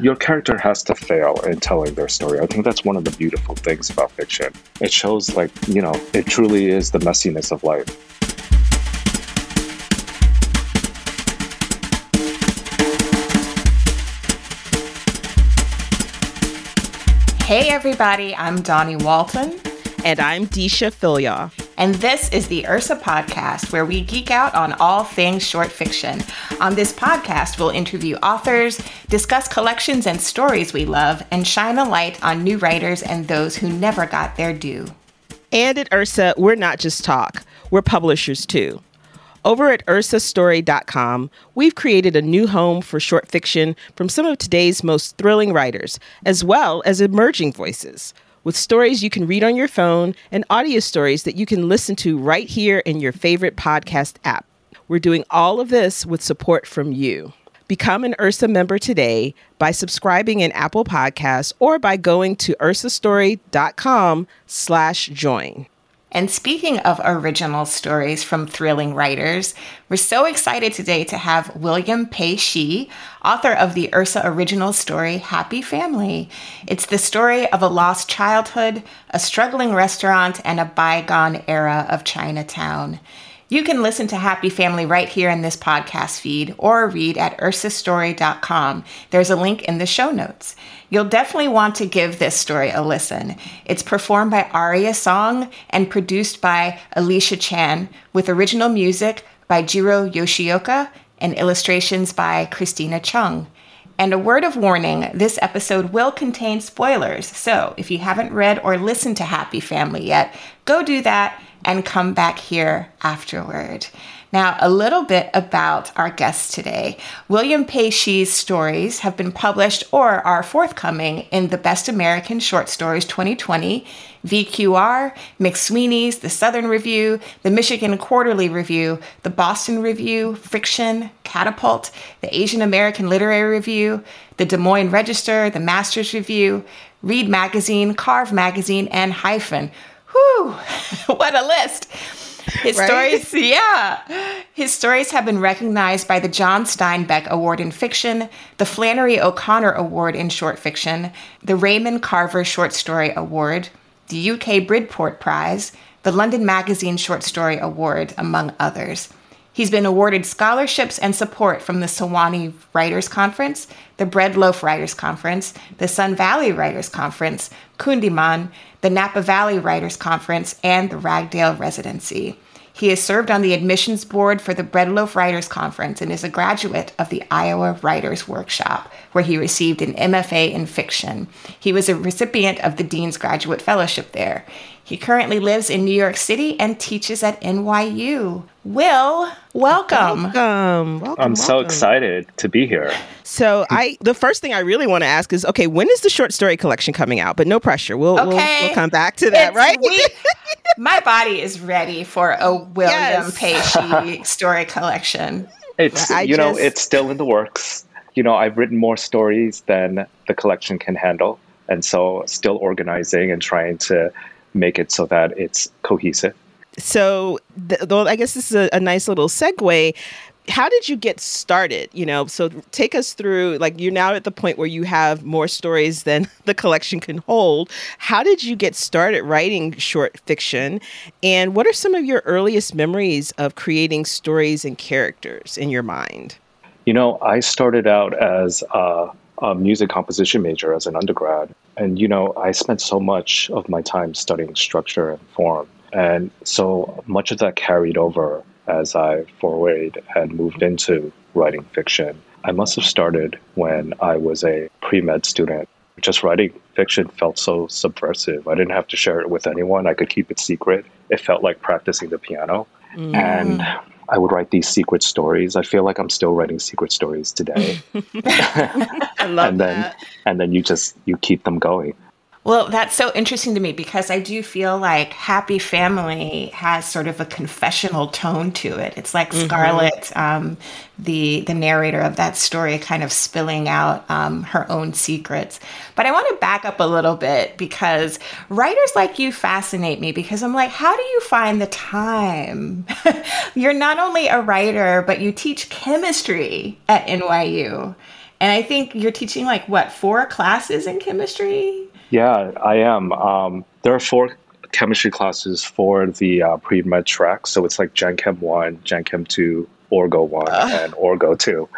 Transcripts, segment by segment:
your character has to fail in telling their story. I think that's one of the beautiful things about fiction. It shows, like, you know, it truly is the messiness of life. Hey, everybody, I'm Dawnie Walton. And I'm Deesha Philyaw. And this is the Ursa podcast, where we geek out on all things short fiction. On this podcast, we'll interview authors, discuss collections and stories we love, and shine a light on new writers and those who never got their due. And at Ursa, we're not just talk, we're publishers too. Over at ursastory.com, we've created a new home for short fiction from some of today's most thrilling writers, as well as emerging voices with stories you can read on your phone and audio stories that you can listen to right here in your favorite podcast app. We're doing all of this with support from you. Become an Ursa member today by subscribing in Apple Podcasts or by going to ursastory.com slash join. And speaking of original stories from thrilling writers, we're so excited today to have William Pei Shih, author of the Ursa original story Happy Family. It's the story of a lost childhood, a struggling restaurant, and a bygone era of Chinatown. You can listen to Happy Family right here in this podcast feed or read at ursastory.com. There's a link in the show notes. You'll definitely want to give this story a listen. It's performed by Aria Song and produced by Alicia Chan with original music by Jiro Yoshioka and illustrations by Christina Chung. And a word of warning this episode will contain spoilers. So if you haven't read or listened to Happy Family yet, go do that and come back here afterward. Now, a little bit about our guest today. William Shih's stories have been published or are forthcoming in the Best American Short Stories 2020, VQR, McSweeney's, the Southern Review, the Michigan Quarterly Review, the Boston Review, Friction, Catapult, the Asian American Literary Review, the Des Moines Register, the Masters Review, Read Magazine, Carve Magazine, and Hyphen whew, what a list. His right? stories, yeah. His stories have been recognized by the John Steinbeck Award in Fiction, the Flannery O'Connor Award in Short Fiction, the Raymond Carver Short Story Award, the UK Bridport Prize, the London Magazine Short Story Award, among others. He's been awarded scholarships and support from the Sewanee Writers Conference, the Bread Loaf Writers Conference, the Sun Valley Writers Conference, Kundiman, the Napa Valley Writers Conference, and the Ragdale Residency. He has served on the admissions board for the Bread Loaf Writers Conference and is a graduate of the Iowa Writers Workshop, where he received an MFA in fiction. He was a recipient of the Dean's Graduate Fellowship there. He currently lives in New York City and teaches at NYU. Will, welcome. Welcome. welcome I'm so excited to be here. So I the first thing I really want to ask is okay, when is the short story collection coming out? But no pressure. We'll okay. we'll, we'll, come back to that, it's right? We, my body is ready for a William yes. Pei story collection. It's I you just, know, it's still in the works. You know, I've written more stories than the collection can handle. And so still organizing and trying to make it so that it's cohesive. So, th- I guess this is a, a nice little segue how did you get started? You know so take us through like you're now at the point where you have more stories than the collection can hold. How did you get started writing short fiction? And what are some of your earliest memories of creating stories and characters in your mind? You know i started out as a, a music composition major as an undergrad. And, you know, I spent so much of my time studying structure and form. And so much of that carried over as I forayed and moved into writing fiction. I must have started when I was a pre med student. Just writing fiction felt so subversive. I didn't have to share it with anyone, I could keep it secret. It felt like practicing the piano. Mm. And I would write these secret stories. I feel like I'm still writing secret stories today. I love and then that. and then you just you keep them going. Well, that's so interesting to me because I do feel like Happy Family has sort of a confessional tone to it. It's like Scarlett, um, the the narrator of that story, kind of spilling out um, her own secrets. But I want to back up a little bit because writers like you fascinate me because I'm like, how do you find the time? You're not only a writer, but you teach chemistry at NYU. And I think you're teaching like what, four classes in chemistry? Yeah, I am. Um, there are four chemistry classes for the uh, pre med track, so it's like Gen Chem one, Gen Chem two, Orgo one, and Orgo two.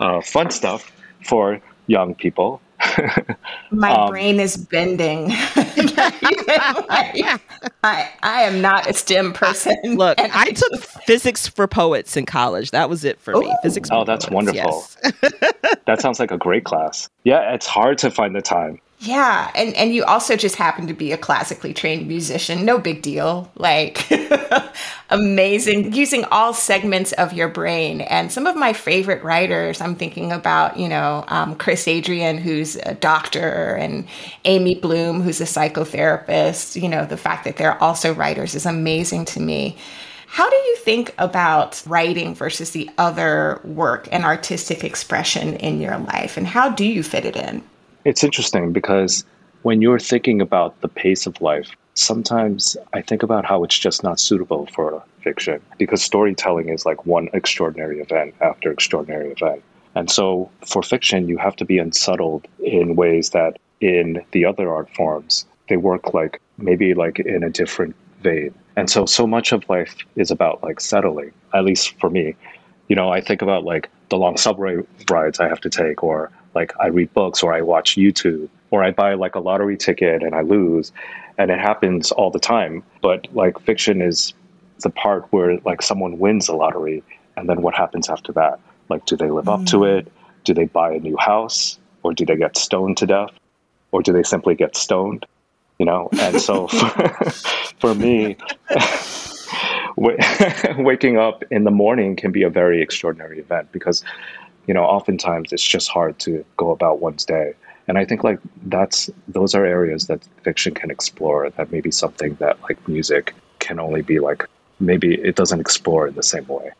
Uh, fun stuff for young people. My Um, brain is bending. I, I am not a STEM person. Look, And I took physics for poets in college. That was it for me. Ooh. Physics. For Oh, that's poets, wonderful. yes. That sounds like a great class. Yeah, it's hard to find the time. Yeah, and and you also just happen to be a classically trained musician. No big deal. Like amazing using all segments of your brain. And some of my favorite writers, I'm thinking about, you know, um, Chris Adrian, who's a doctor, and Amy Bloom, who's a psychotherapist. You know, the fact that they're also writers is amazing to me. How do you think about writing versus the other work and artistic expression in your life? And how do you fit it in? It's interesting because when you're thinking about the pace of life, sometimes I think about how it's just not suitable for fiction because storytelling is like one extraordinary event after extraordinary event. And so for fiction, you have to be unsettled in ways that in the other art forms, they work like maybe like in a different vein. And so, so much of life is about like settling, at least for me. You know, I think about like the long subway rides I have to take, or like I read books, or I watch YouTube, or I buy like a lottery ticket and I lose. And it happens all the time. But like fiction is the part where like someone wins a lottery, and then what happens after that? Like, do they live up to mm. it? Do they buy a new house? Or do they get stoned to death? Or do they simply get stoned? You know? And so for, for me, wa- waking up in the morning can be a very extraordinary event because, you know, oftentimes it's just hard to go about one's day. And I think like that's those are areas that fiction can explore that maybe something that like music can only be like maybe it doesn't explore in the same way.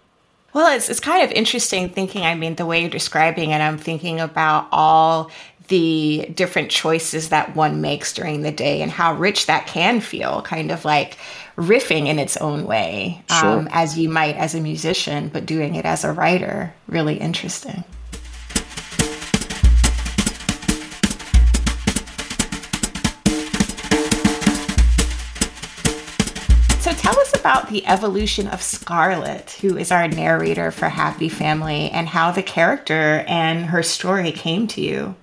Well, it's, it's kind of interesting thinking. I mean, the way you're describing it, I'm thinking about all the different choices that one makes during the day and how rich that can feel, kind of like riffing in its own way, Sure. um, as you might as a musician, but doing it as a writer. Really interesting. So tell us about the evolution of Scarlett, who is our narrator for Happy Family, and how the character and her story came to you.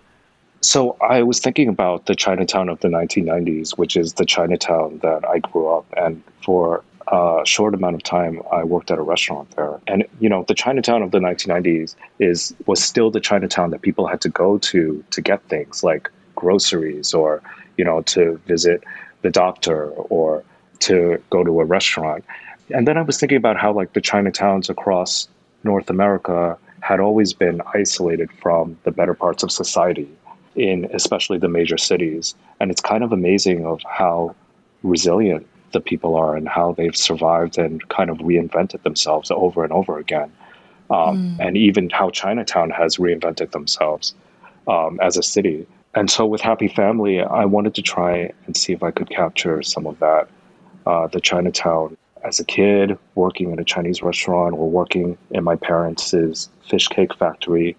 So I was thinking about the Chinatown of the 1990s, which is the Chinatown that I grew up, and for a short amount of time, I worked at a restaurant there. And you know, the Chinatown of the 1990s is was still the Chinatown that people had to go to to get things like groceries, or you know, to visit the doctor, or to go to a restaurant. And then I was thinking about how like the Chinatowns across North America had always been isolated from the better parts of society in especially the major cities. And it's kind of amazing of how resilient the people are and how they've survived and kind of reinvented themselves over and over again. Um, And even how Chinatown has reinvented themselves um, as a city. And so with Happy Family, I wanted to try and see if I could capture some of that. Uh, the Chinatown as a kid, working in a Chinese restaurant or working in my parents' fish cake factory.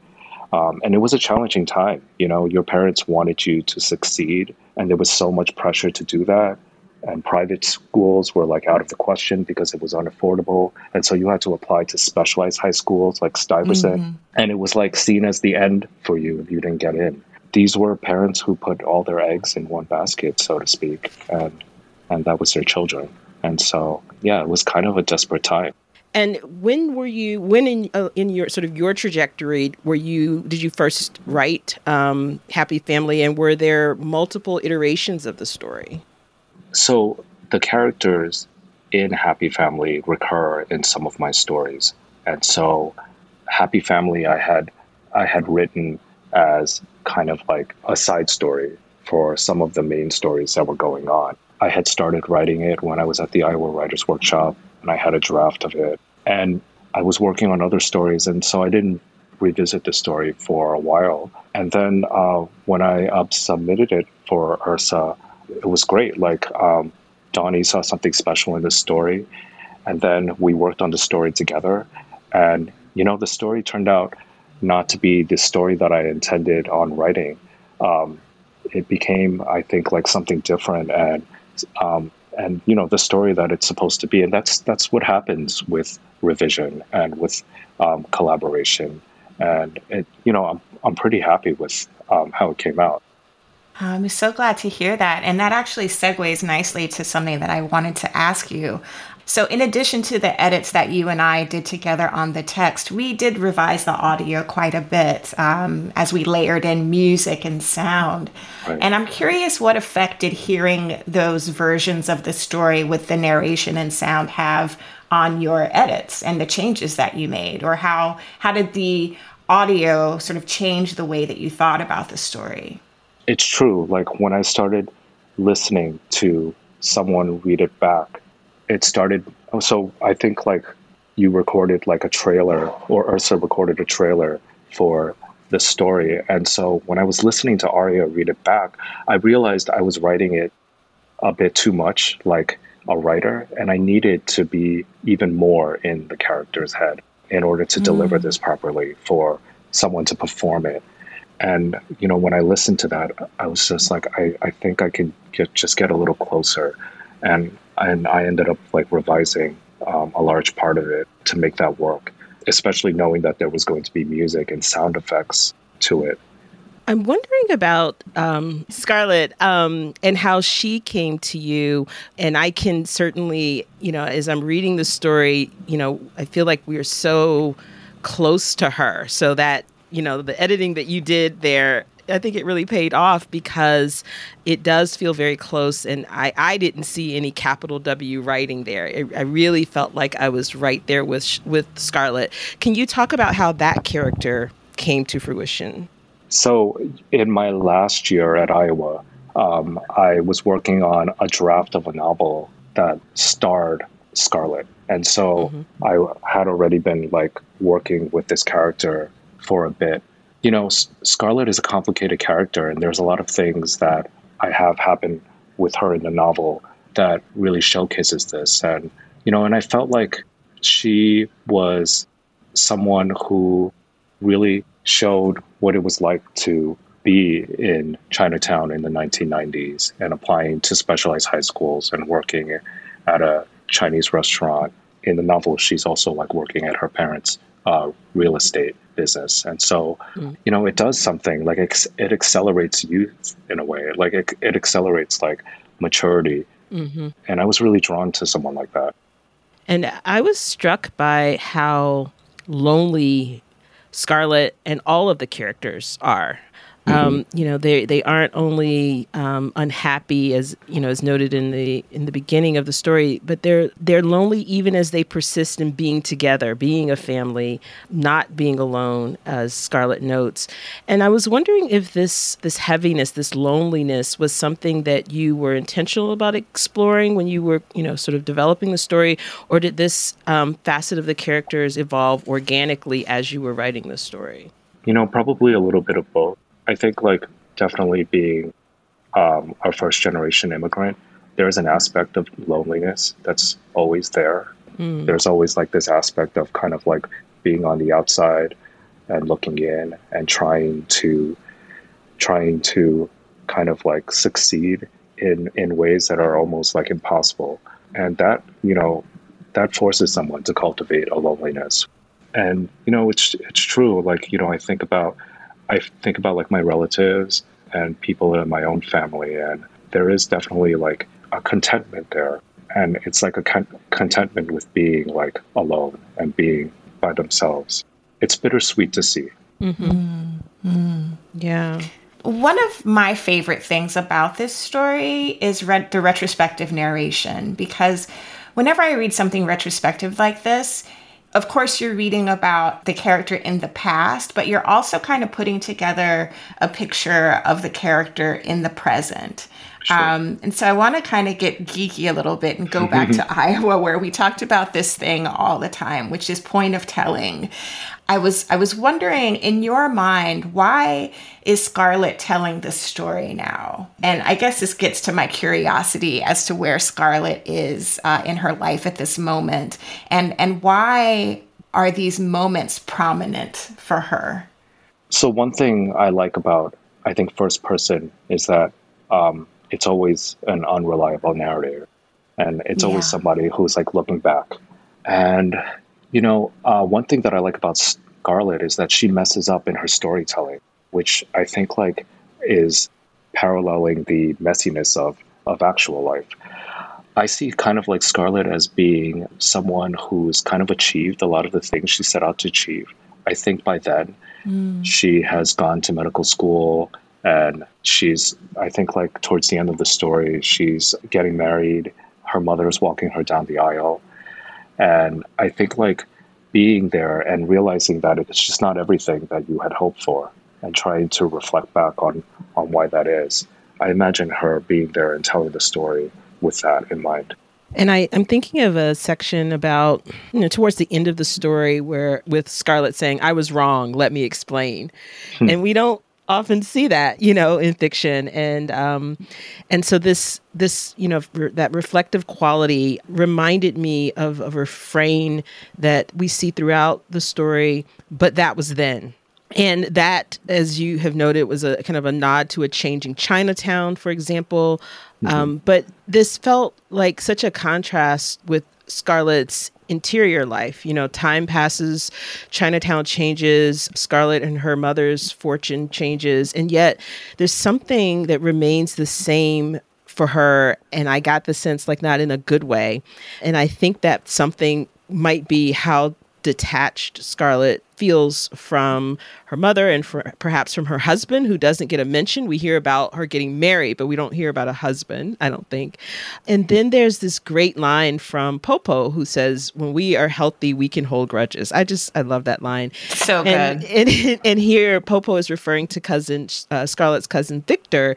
Um, and it was a challenging time. You know, your parents wanted you to succeed, and there was so much pressure to do that. And private schools were like out of the question because it was unaffordable. And so you had to apply to specialized high schools like Stuyvesant. And it was like seen as the end for you if you didn't get in. These were parents who put all their eggs in one basket, so to speak. And, and that was their children. And so, yeah, it was kind of a desperate time. And when were you? When in uh, in your sort of your trajectory were you? Did you first write um, Happy Family, and were there multiple iterations of the story? So the characters in Happy Family recur in some of my stories. And so Happy Family I had I had written as kind of like a side story for some of the main stories that were going on. I had started writing it when I was at the Iowa Writers Workshop and I had a draft of it. And I was working on other stories, and so I didn't revisit the story for a while. And then uh, when I uh, submitted it for Ursa, it was great. Like um, Dawnie saw something special in the story, and then we worked on the story together. And you know, the story turned out not to be the story that I intended on writing. Um, it became, I think, like something different, and um, and you know the story that it's supposed to be. And that's that's what happens with revision and with um, collaboration. And it, you know, I'm I'm pretty happy with um, how it came out. I'm so glad to hear that. And that actually segues nicely to something that I wanted to ask you. So, in addition to the edits that you and I did together on the text, we did revise the audio quite a bit um, as we layered in music and sound. Right. And I'm curious what effect did hearing those versions of the story with the narration and sound have on your edits and the changes that you made, or how how did the audio sort of change the way that you thought about the story? It's true. Like when I started listening to someone read it back it started. So I think like you recorded like a trailer, or Ursa recorded a trailer for the story. And so when I was listening to Aria read it back, I realized I was writing it a bit too much like a writer, and I needed to be even more in the character's head in order to mm. deliver this properly for someone to perform it. And you know, when I listened to that, I was just like, I, I think I can get, just get a little closer. And and I ended up like revising um, a large part of it to make that work, especially knowing that there was going to be music and sound effects to it. I'm wondering about um, Scarlett um, and how she came to you. And I can certainly, you know, as I'm reading the story, you know, I feel like we are so close to her. So that, you know, the editing that you did there I think it really paid off because it does feel very close, and I, I didn't see any capital W writing there. I, I really felt like I was right there with with Scarlett. Can you talk about how that character came to fruition? So, in my last year at Iowa, um, I was working on a draft of a novel that starred Scarlett, and so mm-hmm. I had already been like working with this character for a bit you know, Scarlett is a complicated character, and there's a lot of things that I have happen with her in the novel that really showcases this. And, you know, and I felt like she was someone who really showed what it was like to be in Chinatown in the 1990s and applying to specialized high schools and working at a Chinese restaurant. In the novel, she's also like working at her parents' uh, real estate business. And so, mm. you know, it does something like it, it accelerates youth in a way, like it, it accelerates like maturity. Mm-hmm. And I was really drawn to someone like that. And I was struck by how lonely Scarlett and all of the characters are. Mm-hmm. Um, you know, they they aren't only um, unhappy as you know as noted in the in the beginning of the story, but they're they're lonely even as they persist in being together, being a family, not being alone, as Scarlett notes. And I was wondering if this this heaviness, this loneliness, was something that you were intentional about exploring when you were you know sort of developing the story, or did this um, facet of the characters evolve organically as you were writing the story? You know, probably a little bit of both. I think like definitely being um, a first generation immigrant, there's an aspect of loneliness that's always there. Mm. There's always like this aspect of kind of like being on the outside and looking in and trying to trying to kind of like succeed in in ways that are almost like impossible. And that, you know, that forces someone to cultivate a loneliness. And you know, it's it's true. Like you know, I think about I think about like my relatives and people in my own family, and there is definitely like a contentment there. And it's like a con- contentment with being like alone and being by themselves. It's bittersweet to see. Mm-hmm. Mm-hmm. Yeah. One of my favorite things about this story is re- the retrospective narration because whenever I read something retrospective like this, of course, you're reading about the character in the past, but you're also kind of putting together a picture of the character in the present. Sure. Um, and so I want to kind of get geeky a little bit and go back to Iowa, where we talked about this thing all the time, which is point of telling. I was I was wondering in your mind why is Scarlett telling this story now? And I guess this gets to my curiosity as to where Scarlett is uh, in her life at this moment, and and why are these moments prominent for her? So one thing I like about I think first person is that um, it's always an unreliable narrator, and it's yeah. always somebody who's like looking back, and you know, uh, one thing that I like about Scarlett is that she messes up in her storytelling, which I think like is paralleling the messiness of of actual life. I see kind of like Scarlett as being someone who's kind of achieved a lot of the things she set out to achieve. I think by then mm. she has gone to medical school and she's I think like towards the end of the story she's getting married. Her mother is walking her down the aisle and I think like being there and realizing that it's just not everything that you had hoped for and trying to reflect back on, on why that is. I imagine her being there and telling the story with that in mind. And I, am thinking of a section about, you know, towards the end of the story where with Scarlett saying, I was wrong, let me explain. Hmm. And we don't often see that you know in fiction. And um and so this this you know re- that reflective quality reminded me of a refrain that we see throughout the story but that was then. And that as you have noted was a kind of a nod to a changing chinatown for example. Mm-hmm. um, but this felt like such a contrast with scarlett's interior life. You know, time passes, Chinatown changes, Scarlett and her mother's fortune changes, and yet there's something that remains the same for her. And I got the sense, like, not in a good way. And I think that something might be how detached Scarlett feels from her mother and for, perhaps from her husband, who doesn't get a mention. We hear about her getting married, but we don't hear about a husband, I don't think. And then there's this great line from Popo who says, When we are healthy, we can hold grudges. I just, I love that line. So good. And, and, and here, Popo is referring to cousin, uh, Scarlett's cousin Victor.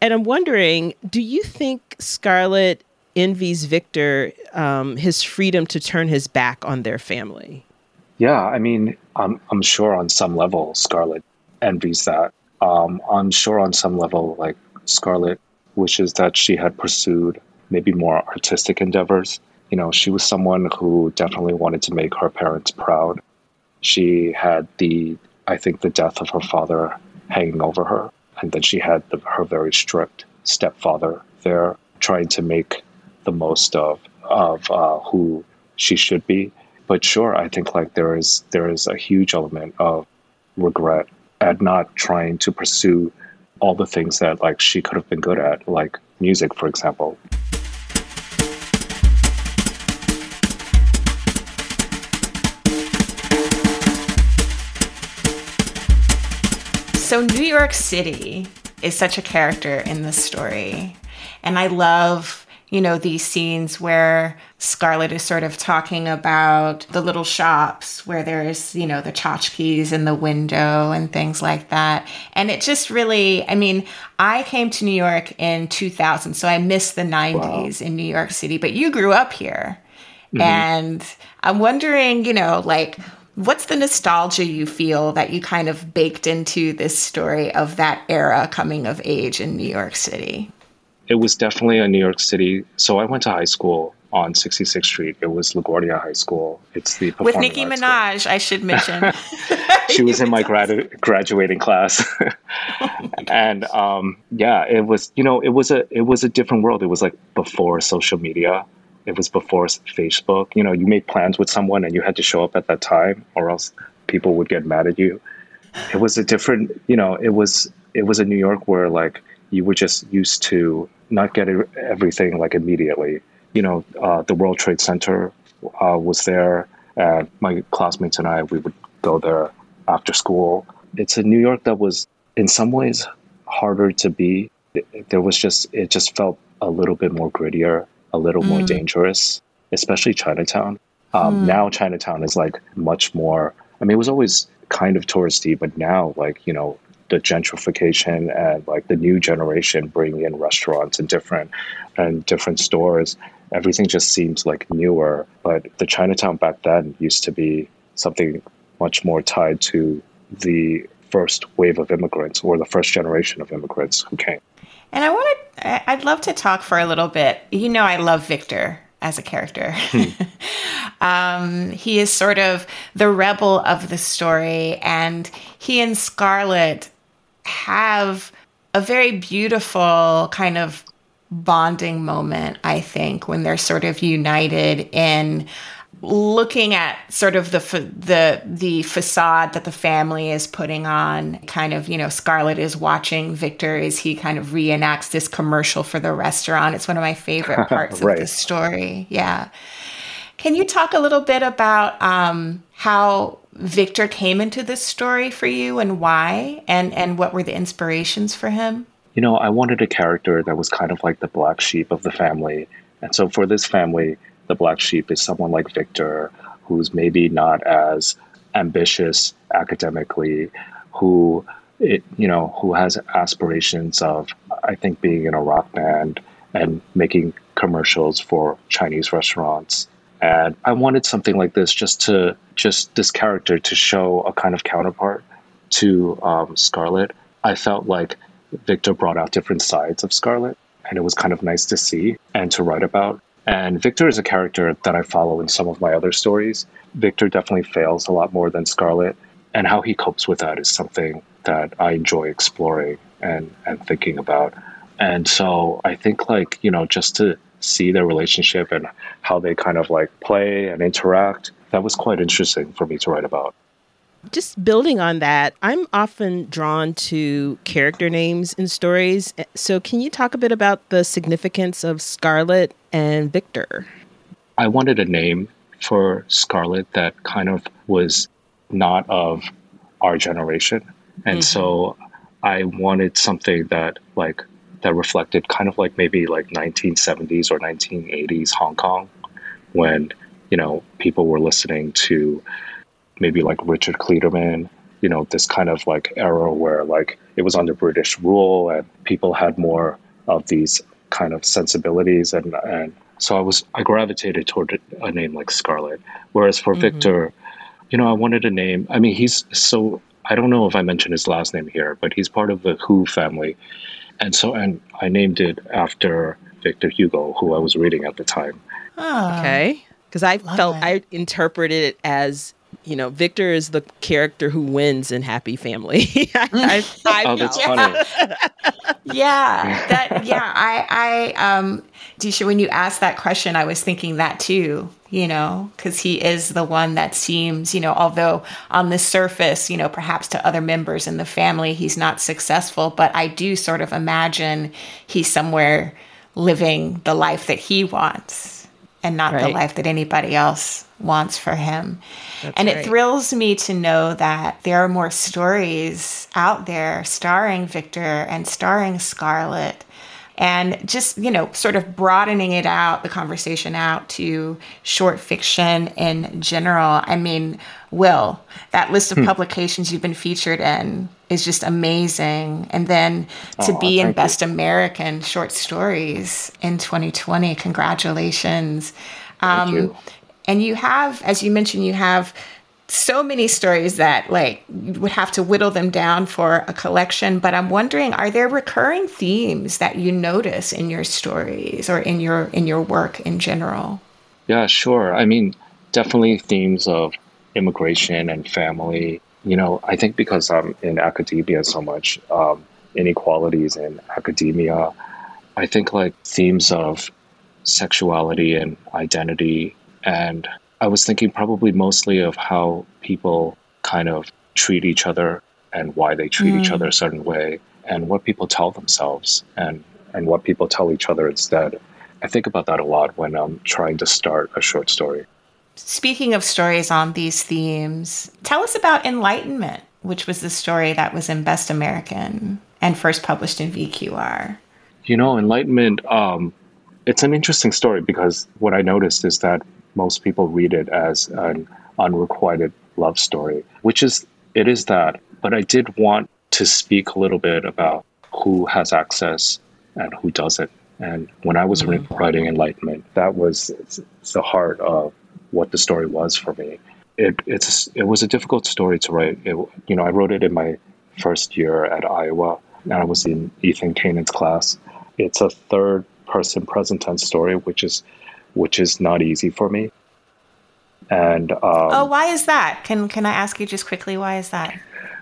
And I'm wondering, do you think Scarlett envies Victor um, his freedom to turn his back on their family? Yeah, I mean, I'm, I'm sure on some level Scarlett envies that. Um, I'm sure on some level, like Scarlett wishes that she had pursued maybe more artistic endeavors. You know, she was someone who definitely wanted to make her parents proud. She had the, I think, the death of her father hanging over her, and then she had the, her very strict stepfather there trying to make the most of of uh, who she should be. But sure, I think like there is there is a huge element of regret at not trying to pursue all the things that like she could have been good at, like music, for example. So New York City is such a character in this story. And I love you know, these scenes where Scarlett is sort of talking about the little shops where there's, you know, the tchotchkes in the window and things like that. And it just really, I mean, I came to New York in 2000, so I missed the 90s wow. in New York City, but you grew up here. Mm-hmm. And I'm wondering, you know, like, what's the nostalgia you feel that you kind of baked into this story of that era coming of age in New York City? It was definitely a New York City. So I went to high school on 66th Street. It was LaGuardia High School. It's the with Nicki Minaj. School. I should mention. she was in my grad- graduating class, oh and um, yeah, it was you know it was a it was a different world. It was like before social media. It was before Facebook. You know, you made plans with someone and you had to show up at that time, or else people would get mad at you. It was a different. You know, it was it was a New York where like you were just used to not getting everything like immediately. You know, uh, the World Trade Center uh, was there, and my classmates and I we would go there after school. It's a New York that was in some ways harder to be. There was just it just felt a little bit more grittier, a little mm. more dangerous. especially Chinatown. Um, mm. Now Chinatown is like much more. I mean, it was always kind of touristy, but now like you know the gentrification and like the new generation bringing in restaurants and different and different stores everything just seems like newer but the chinatown back then used to be something much more tied to the first wave of immigrants or the first generation of immigrants who came and i wanted i'd love to talk for a little bit you know i love victor as a character. Hmm. um, he is sort of the rebel of the story, and he and Scarlett have a very beautiful kind of bonding moment, I think, when they're sort of united in looking at sort of the the the facade that the family is putting on. Kind of you know Scarlett is watching Victor as he kind of reenacts this commercial for the restaurant. It's one of my favorite parts right. of the story. Yeah. Can you talk a little bit about um, how Victor came into this story for you and why, and and what were the inspirations for him? You know, I wanted a character that was kind of like the black sheep of the family, and so for this family, the black sheep is someone like Victor, who's maybe not as ambitious academically, who it you know who has aspirations of I think being in a rock band and making commercials for Chinese restaurants and I wanted something like this just to just this character to show a kind of counterpart to um, Scarlett. I felt like Victor brought out different sides of Scarlett, and it was kind of nice to see and to write about. And Victor is a character that I follow in some of my other stories. Victor definitely fails a lot more than Scarlett, and how he copes with that is something that I enjoy exploring and, and thinking about. And so I think, like, you know, just to see their relationship and how they kind of like play and interact. That was quite interesting for me to write about. Just building on that, I'm often drawn to character names in stories. So, can you talk a bit about the significance of Scarlett and Victor? I wanted a name for Scarlett that kind of was not of our generation. And mm-hmm. so I wanted something that like that reflected kind of like maybe like 1970s or 1980s Hong Kong when you know people were listening to maybe like Richard Clayderman you know this kind of like era where like it was under British rule and people had more of these kind of sensibilities and and so I was I gravitated toward a name like Scarlett whereas for mm-hmm. Victor you know I wanted a name I mean he's so I don't know if I mentioned his last name here but he's part of the Who family and so and I named it after Victor Hugo, who I was reading at the time. Oh, okay, because I felt it. I interpreted it as you know Victor is the character who wins in Happy Family. I, I, I oh, that's funny. yeah, that yeah. I I um, Deesha, when you asked that question, I was thinking that too you know, because he is the one that seems, you know, although on the surface, you know, perhaps to other members in the family, he's not successful, but I do sort of imagine he's somewhere living the life that he wants and not right. the life that anybody else wants for him. That's and right. it thrills me to know that there are more stories out there starring Victor and starring Scarlett and just you know sort of broadening it out the conversation out to short fiction in general i mean will that list of hmm. publications you've been featured in is just amazing and then to oh, be in best you. american short stories in 2020 congratulations um, you. and you have as you mentioned you have so many stories that like you would have to whittle them down for a collection but i'm wondering are there recurring themes that you notice in your stories or in your in your work in general yeah sure i mean definitely themes of immigration and family you know i think because i'm in academia so much um, inequalities in academia i think like themes of sexuality and identity and I was thinking probably mostly of how people kind of treat each other and why they treat mm. each other a certain way and what people tell themselves and, and what people tell each other instead. I think about that a lot when I'm trying to start a short story. Speaking of stories on these themes, tell us about Enlightenment, which was the story that was in Best American and first published in VQR. You know, Enlightenment, um, it's an interesting story because what I noticed is that most people read it as an unrequited love story, which is it is that. But I did want to speak a little bit about who has access and who doesn't. And when I was mm-hmm. writing Enlightenment, that was the heart of what the story was for me. It it's it was a difficult story to write. It, you know, I wrote it in my first year at Iowa, and I was in Ethan Canin's class. It's a third person present tense story, which is which is not easy for me. And um, oh, why is that? Can can I ask you just quickly why is that?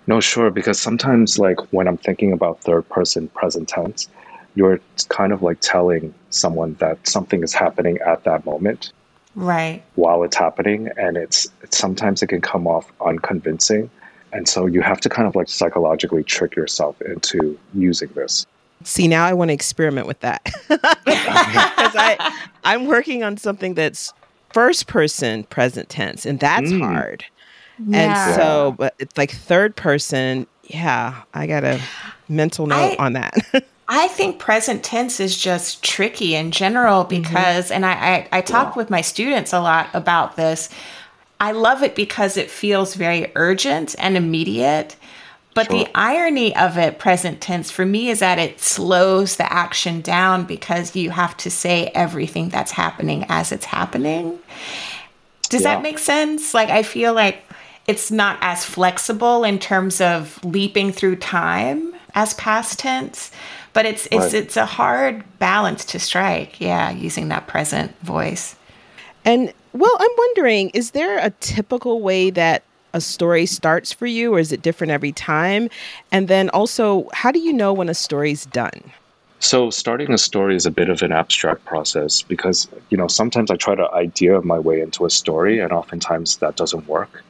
No, sure. Because sometimes, like when I'm thinking about third person present tense, you're kind of like telling someone that something is happening at that moment, right? While it's happening, and it's, it's sometimes it can come off unconvincing, and so you have to kind of like psychologically trick yourself into using this. See, now I want to experiment with that because I I'm working on something that's first person present tense, and that's mm. hard. Yeah. And so, but it's like third person. Yeah, I got a mental note I, on that. I think present tense is just tricky in general mm-hmm. because, mm-hmm. and I, I, I talk yeah. with my students a lot about this. I love it because it feels very urgent and immediate. But sure. the irony of it, present tense, for me is that it slows the action down because you have to say everything that's happening as it's happening. Does yeah. that make sense? Like, I feel like it's not as flexible in terms of leaping through time as past tense but it's it's right. it's a hard balance to strike yeah using that present voice and well i'm wondering is there a typical way that a story starts for you or is it different every time and then also how do you know when a story's done so starting a story is a bit of an abstract process because you know sometimes i try to idea my way into a story and oftentimes that doesn't work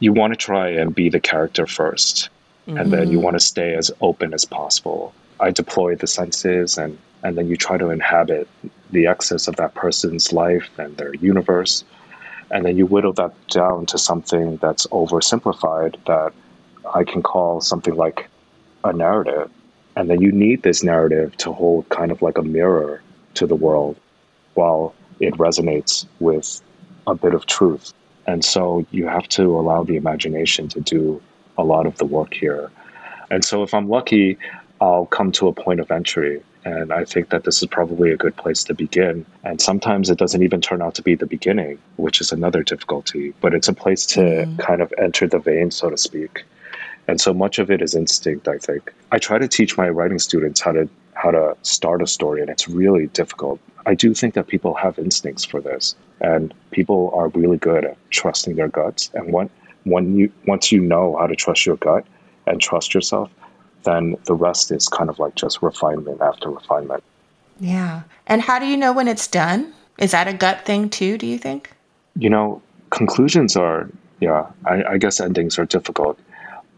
you want to try and be the character 1st mm-hmm. and then you mm-hmm. want to stay as open as possible I deploy the senses and, and then you try to inhabit the excess of that person's life and their universe. And then you whittle that down to something that's oversimplified that I can call something like a narrative. And then you need this narrative to hold kind of like a mirror to the world while it resonates with a bit of truth. And so you have to allow the imagination to do a lot of the work here. And so if I'm lucky, I'll come to a point of entry. And I think that this is probably a good place to begin. And sometimes it doesn't even turn out to be the beginning, which is another difficulty, but it's a place to mm-hmm. kind of enter the vein, so to speak. And so much of it is instinct, I think. I try to teach my writing students how to how to start a story and it's really difficult. I do think that people have instincts for this and people are really good at trusting their guts and when when you once you know how to trust your gut and trust yourself, then the rest is kind of like just refinement after refinement. Yeah. And how do you know when it's done? Is that a gut thing too, do you think? You know, conclusions are, yeah, I, I guess endings are difficult.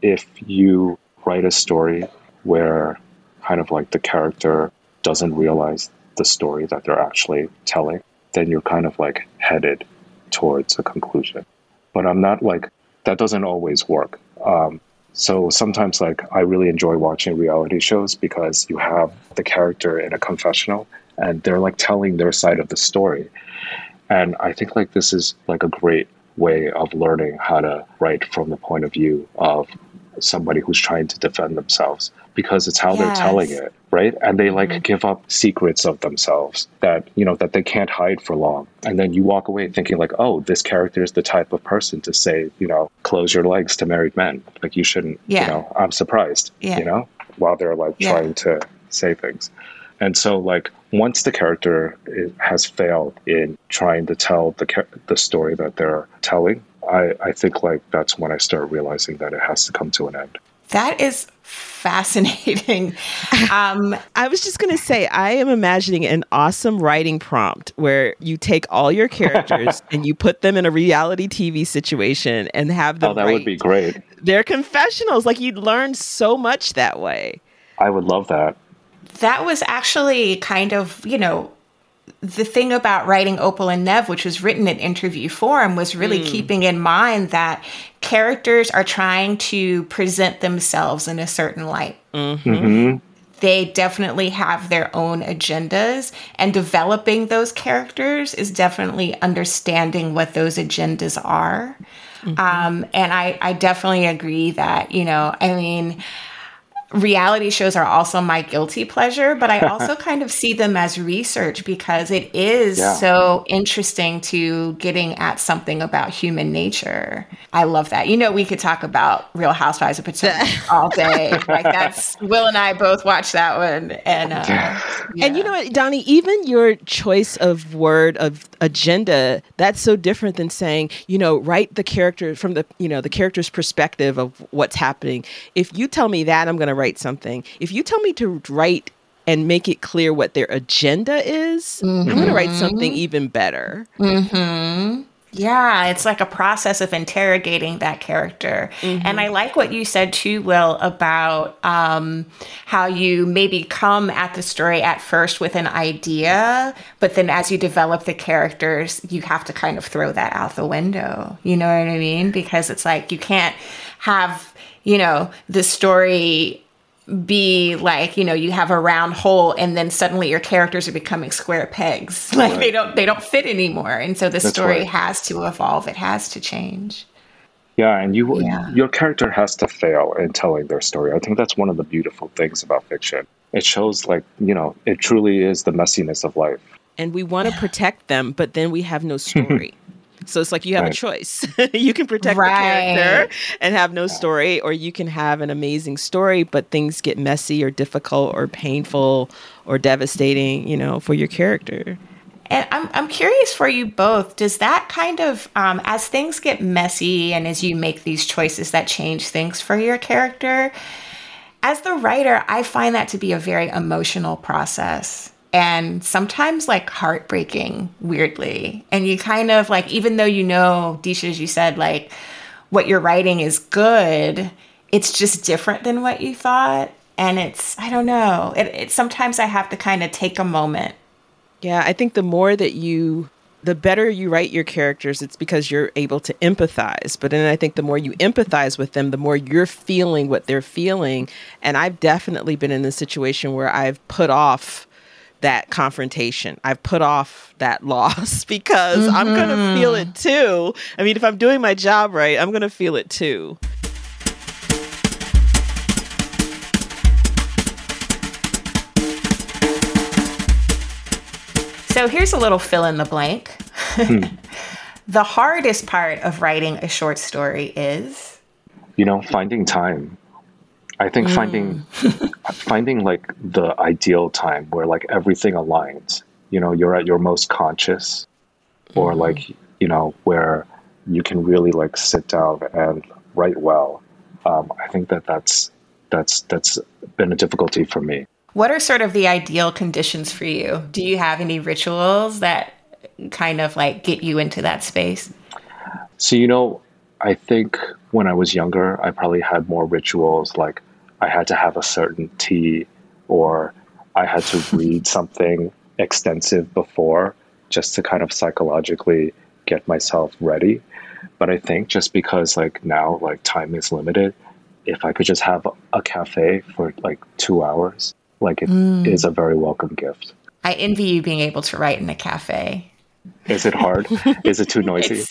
If you write a story where kind of like the character doesn't realize the story that they're actually telling, then you're kind of like headed towards a conclusion. But I'm not like, that doesn't always work. Um, so sometimes, like, I really enjoy watching reality shows because you have the character in a confessional and they're like telling their side of the story. And I think like this is like a great way of learning how to write from the point of view of somebody who's trying to defend themselves because it's how yes. they're telling it right and they like mm-hmm. give up secrets of themselves that you know that they can't hide for long and then you walk away thinking like oh this character is the type of person to say you know close your legs to married men like you shouldn't yeah. you know i'm surprised yeah. you know while they're like yeah. trying to say things and so like once the character has failed in trying to tell the the story that they're telling I, I think like that's when I start realizing that it has to come to an end. That is fascinating. Um, I was just going to say, I am imagining an awesome writing prompt where you take all your characters and you put them in a reality TV situation and have them. Oh, that would be great. Their confessionals. Like you'd learn so much that way. I would love that. That was actually kind of, you know, the thing about writing Opal and Nev, which was written in interview form, was really mm. keeping in mind that characters are trying to present themselves in a certain light. Mm-hmm. they definitely have their own agendas, and developing those characters is definitely understanding what those agendas are. Mm-hmm. Um, and I, I definitely agree that, you know, I mean, reality shows are also my guilty pleasure, but I also kind of see them as research because it is yeah. so interesting to getting at something about human nature. I love that. You know, we could talk about Real Housewives of Potomac all day. like that's Will and I both watch that one, and uh, yeah. and you know what, Dawnie, even your choice of word of agenda that's so different than saying you know write the character from the you know the character's perspective of what's happening. If you tell me that, I'm going to write something. If you tell me to write and make it clear what their agenda is, mm-hmm. I'm going to write something even better. Mm-hmm. Yeah, it's like a process of interrogating that character. Mm-hmm. And I like what you said too, Will, about um, how you maybe come at the story at first with an idea, but then as you develop the characters, you have to kind of throw that out the window. You know what I mean? Because it's like you can't have, you know, the story be like you know you have a round hole and then suddenly your characters are becoming square pegs. Like right. they don't they don't fit anymore. And so the That's story right. has to evolve. It has to change. Yeah and you yeah. your character has to fail in telling their story. I think that's one of the beautiful things about fiction. It shows like you know it truly is the messiness of life. And we want to protect them but then we have no story so it's like you have right. a choice. you can protect right. the character and have no story, or you can have an amazing story, but things get messy or difficult or painful or devastating, you know, for your character. And I'm, I'm curious for you both. Does that kind of, um, as things get messy and as you make these choices that change things for your character, as the writer, I find that to be a very emotional process and sometimes like heartbreaking weirdly. And you kind of like even though you know Deesha as you said like what you're writing is good it's just different than what you thought. And it's i don't know it, it sometimes i have to kind of take a moment. Yeah i think the more that you the better you write your characters it's because you're able to empathize. But then i think the more you empathize with them the more you're feeling what they're feeling. And i've definitely been in the situation where i've put off that confrontation. I've put off that loss because mm-hmm. I'm going to feel it too. I mean, if I'm doing my job right, I'm going to feel it too. So here's a little fill in the blank. Hmm. the hardest part of writing a short story is you know finding time I think mm. finding finding like the ideal time where like everything aligns. You know, you're at your most conscious, or mm. like you know where you can really like sit down and write well. Um, I think that that's that's that's been a difficulty for me. What are sort of the ideal conditions for you? Do you have any rituals that kind of like get you into that space? So you know, I think when I was younger, I probably had more rituals like I had to have a certain tea or I had to read something extensive before just to kind of psychologically get myself ready. But I think just because like now like time is limited, if I could just have a cafe for like two hours, like it mm. is a very welcome gift. I envy you being able to write in a cafe. Is it hard? is it too noisy?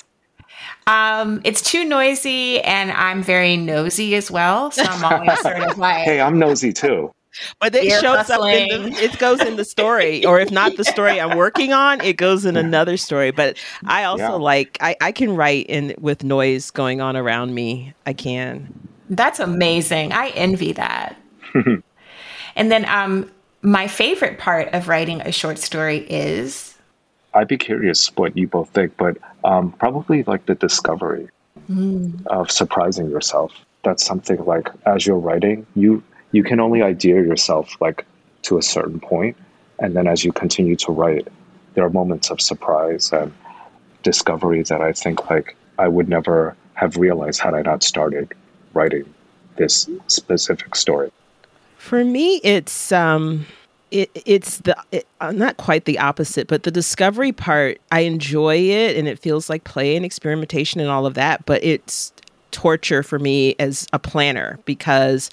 Um, it's too noisy, and I'm very nosy as well. So I'm always sort of like, "Hey, I'm nosy too." But it shows hustling. up in the, it goes in the story, or if not the story I'm working on, it goes in another story. But I also yeah. like I, I can write in with noise going on around me. I can. That's amazing. I envy that. and then um my favorite part of writing a short story is I'd be curious what you both think, but um, probably like the discovery mm. of surprising yourself. That's something like as you're writing, you you can only idea yourself like to a certain point, and then as you continue to write, there are moments of surprise and discovery that I think like I would never have realized had I not started writing this specific story. For me, it's um, it, it's the it, uh, not quite the opposite, but the discovery part. I enjoy it, and it feels like play and experimentation and all of that. But it's torture for me as a planner because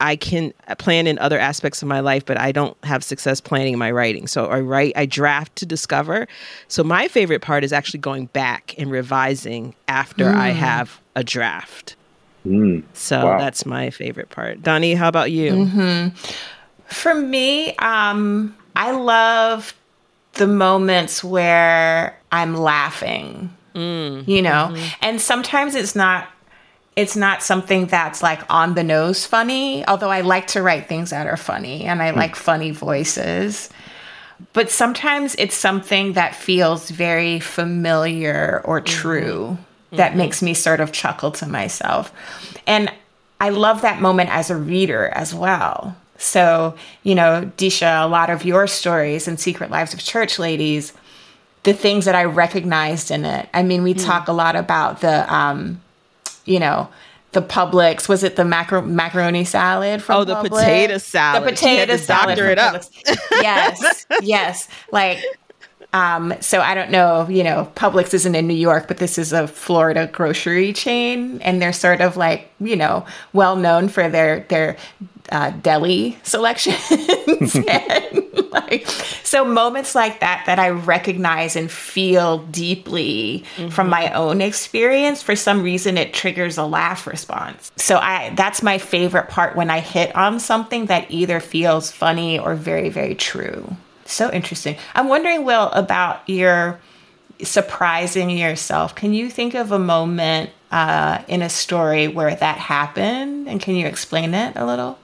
I can plan in other aspects of my life, but I don't have success planning my writing. So I write, I draft to discover. So my favorite part is actually going back and revising after mm. I have a draft. Mm. So wow. that's my favorite part. Dawnie, how about you? Mm-hmm. For me, um, I love the moments where I'm laughing Mm, you know, mm-hmm. and sometimes it's not it's not something that's like on the nose funny, although I like to write things that are funny and I mm. like funny voices. But sometimes it's something that feels very familiar or mm-hmm. true mm-hmm. that makes me sort of chuckle to myself. And I love that moment as a reader as well. So, you know, Deesha, a lot of your stories and Secret Lives of Church Ladies the things that I recognized in it. I mean, we mm. talk a lot about the, um, you know, the Publix. Was it the macro- macaroni salad from? Oh, the Publix? potato salad. The potato salad. Doctor it up. yes, yes. Like, um, so I don't know. You know, Publix isn't in New York, but this is a Florida grocery chain, and they're sort of like you know well known for their their uh, deli selections. and, like, so moments like that that I recognize and feel deeply mm-hmm. from my own experience, for some reason it triggers a laugh response. So I that's my favorite part when I hit on something that either feels funny or very, very true. So interesting. I'm wondering, Will, about your surprising yourself. Can you think of a moment uh, in a story where that happened? And can you explain it a little?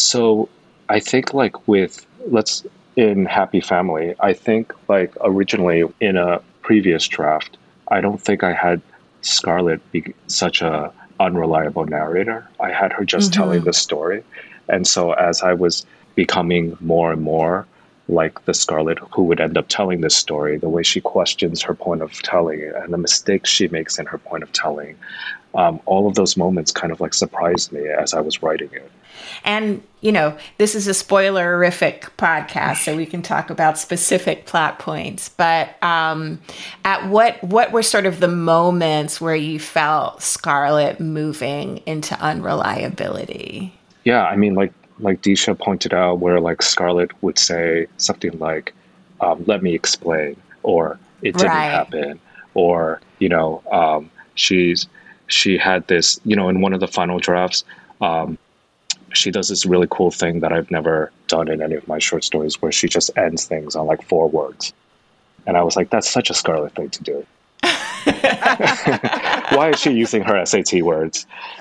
So I think like with let's in Happy Family, I think like originally in a previous draft, I don't think I had Scarlett be such a unreliable narrator. I had her just mm-hmm. telling the story. And so as I was becoming more and more like the Scarlett who would end up telling this story, the way she questions her point of telling it and the mistakes she makes in her point of telling, um, all of those moments kind of like surprised me as I was writing it. And, you know, this is a spoilerific podcast, so we can talk about specific plot points. But um, at what what were sort of the moments where you felt Scarlet moving into unreliability? Yeah, I mean, like like Deesha pointed out, where like Scarlett would say something like, um, "Let me explain," or "It didn't right. happen," or you know, um, she's she had this, you know, in one of the final drafts. Um, she does this really cool thing that I've never done in any of my short stories where she just ends things on like four words. And I was like, that's such a Scarlet thing to do. Why is she using her SAT words?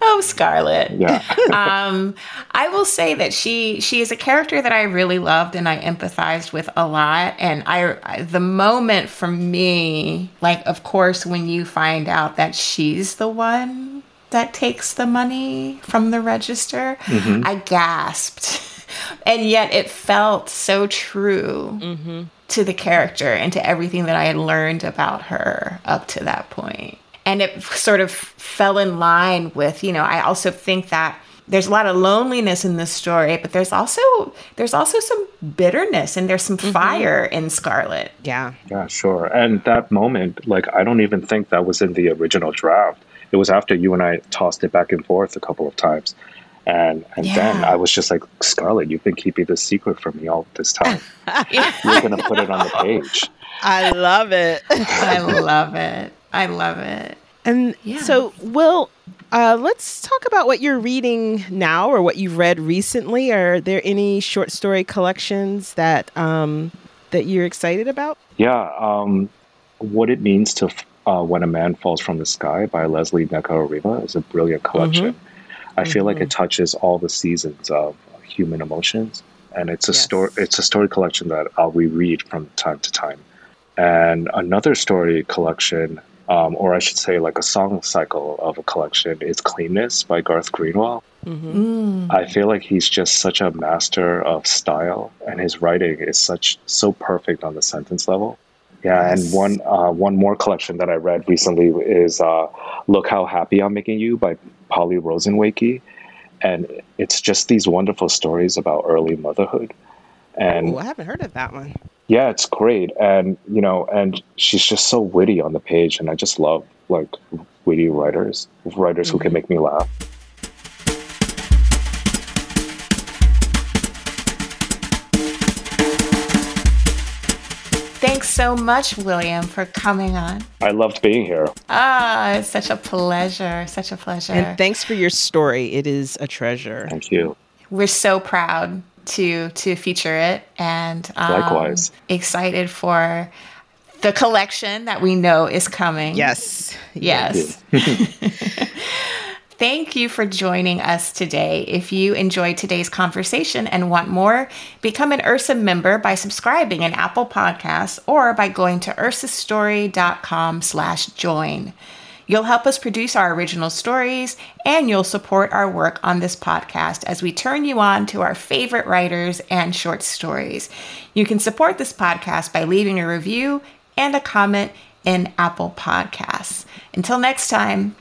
oh, Scarlett. Yeah. um, I will say that she she is a character that I really loved and I empathized with a lot. And I, I the moment for me, like of course, when you find out that she's the one that takes the money from the register, mm-hmm. I gasped. and yet it felt so true mm-hmm. to the character and to everything that I had learned about her up to that point. And it sort of fell in line with, you know, I also think that there's a lot of loneliness in this story, but there's also there's also some bitterness and there's some mm-hmm. fire in Scarlet. Yeah. Yeah, sure. And that moment, like I don't even think that was in the original draft it was after you and I tossed it back and forth a couple of times. And and yeah. then I was just like, Scarlett, you've been keeping this secret from me all this time. You're gonna put it on the page. I love it. I love it. I love it. And yeah. so, Will, uh, let's talk about what you're reading now or what you've read recently. Are there any short story collections that um, that you're excited about? Yeah, um, what it means to uh, When a Man Falls from the Sky by Lesley Nneka is a brilliant collection. Mm-hmm. I feel mm-hmm. like it mm-hmm. touches all the seasons of human emotions, and it's a yes. story. It's a story collection that I'll reread from time to time. And another story collection, um, or I should say, like a song cycle of a collection, is Cleanness by Garth Greenwell. Mm-hmm. Mm. I feel like he's just such a master of style, and his writing is such so perfect on the sentence level. Yeah, and one uh, one more collection that I read recently is uh, "Look How Happy I'm Making You" by Polly Rosenwaike, and it's just these wonderful stories about early motherhood. And Ooh, I haven't heard of that one. Yeah, it's great, and you know, and she's just so witty on the page, and I just love like witty writers, writers mm-hmm. who can mm-hmm. make me laugh. Thanks so much, William, for coming on. I loved being here. Ah, it's such a pleasure. Such a pleasure. And thanks for your story. It is a treasure. Thank you. We're so proud to to feature it and um, likewise excited for the collection that we know is coming. Yes. Yes. Thank you for joining us today. If you enjoyed today's conversation and want more, become an Ursa member by subscribing in Apple Podcasts or by going to ursastory.com slash join. You'll help us produce our original stories and you'll support our work on this podcast as we turn you on to our favorite writers and short stories. You can support this podcast by leaving a review and a comment in Apple Podcasts. Until next time,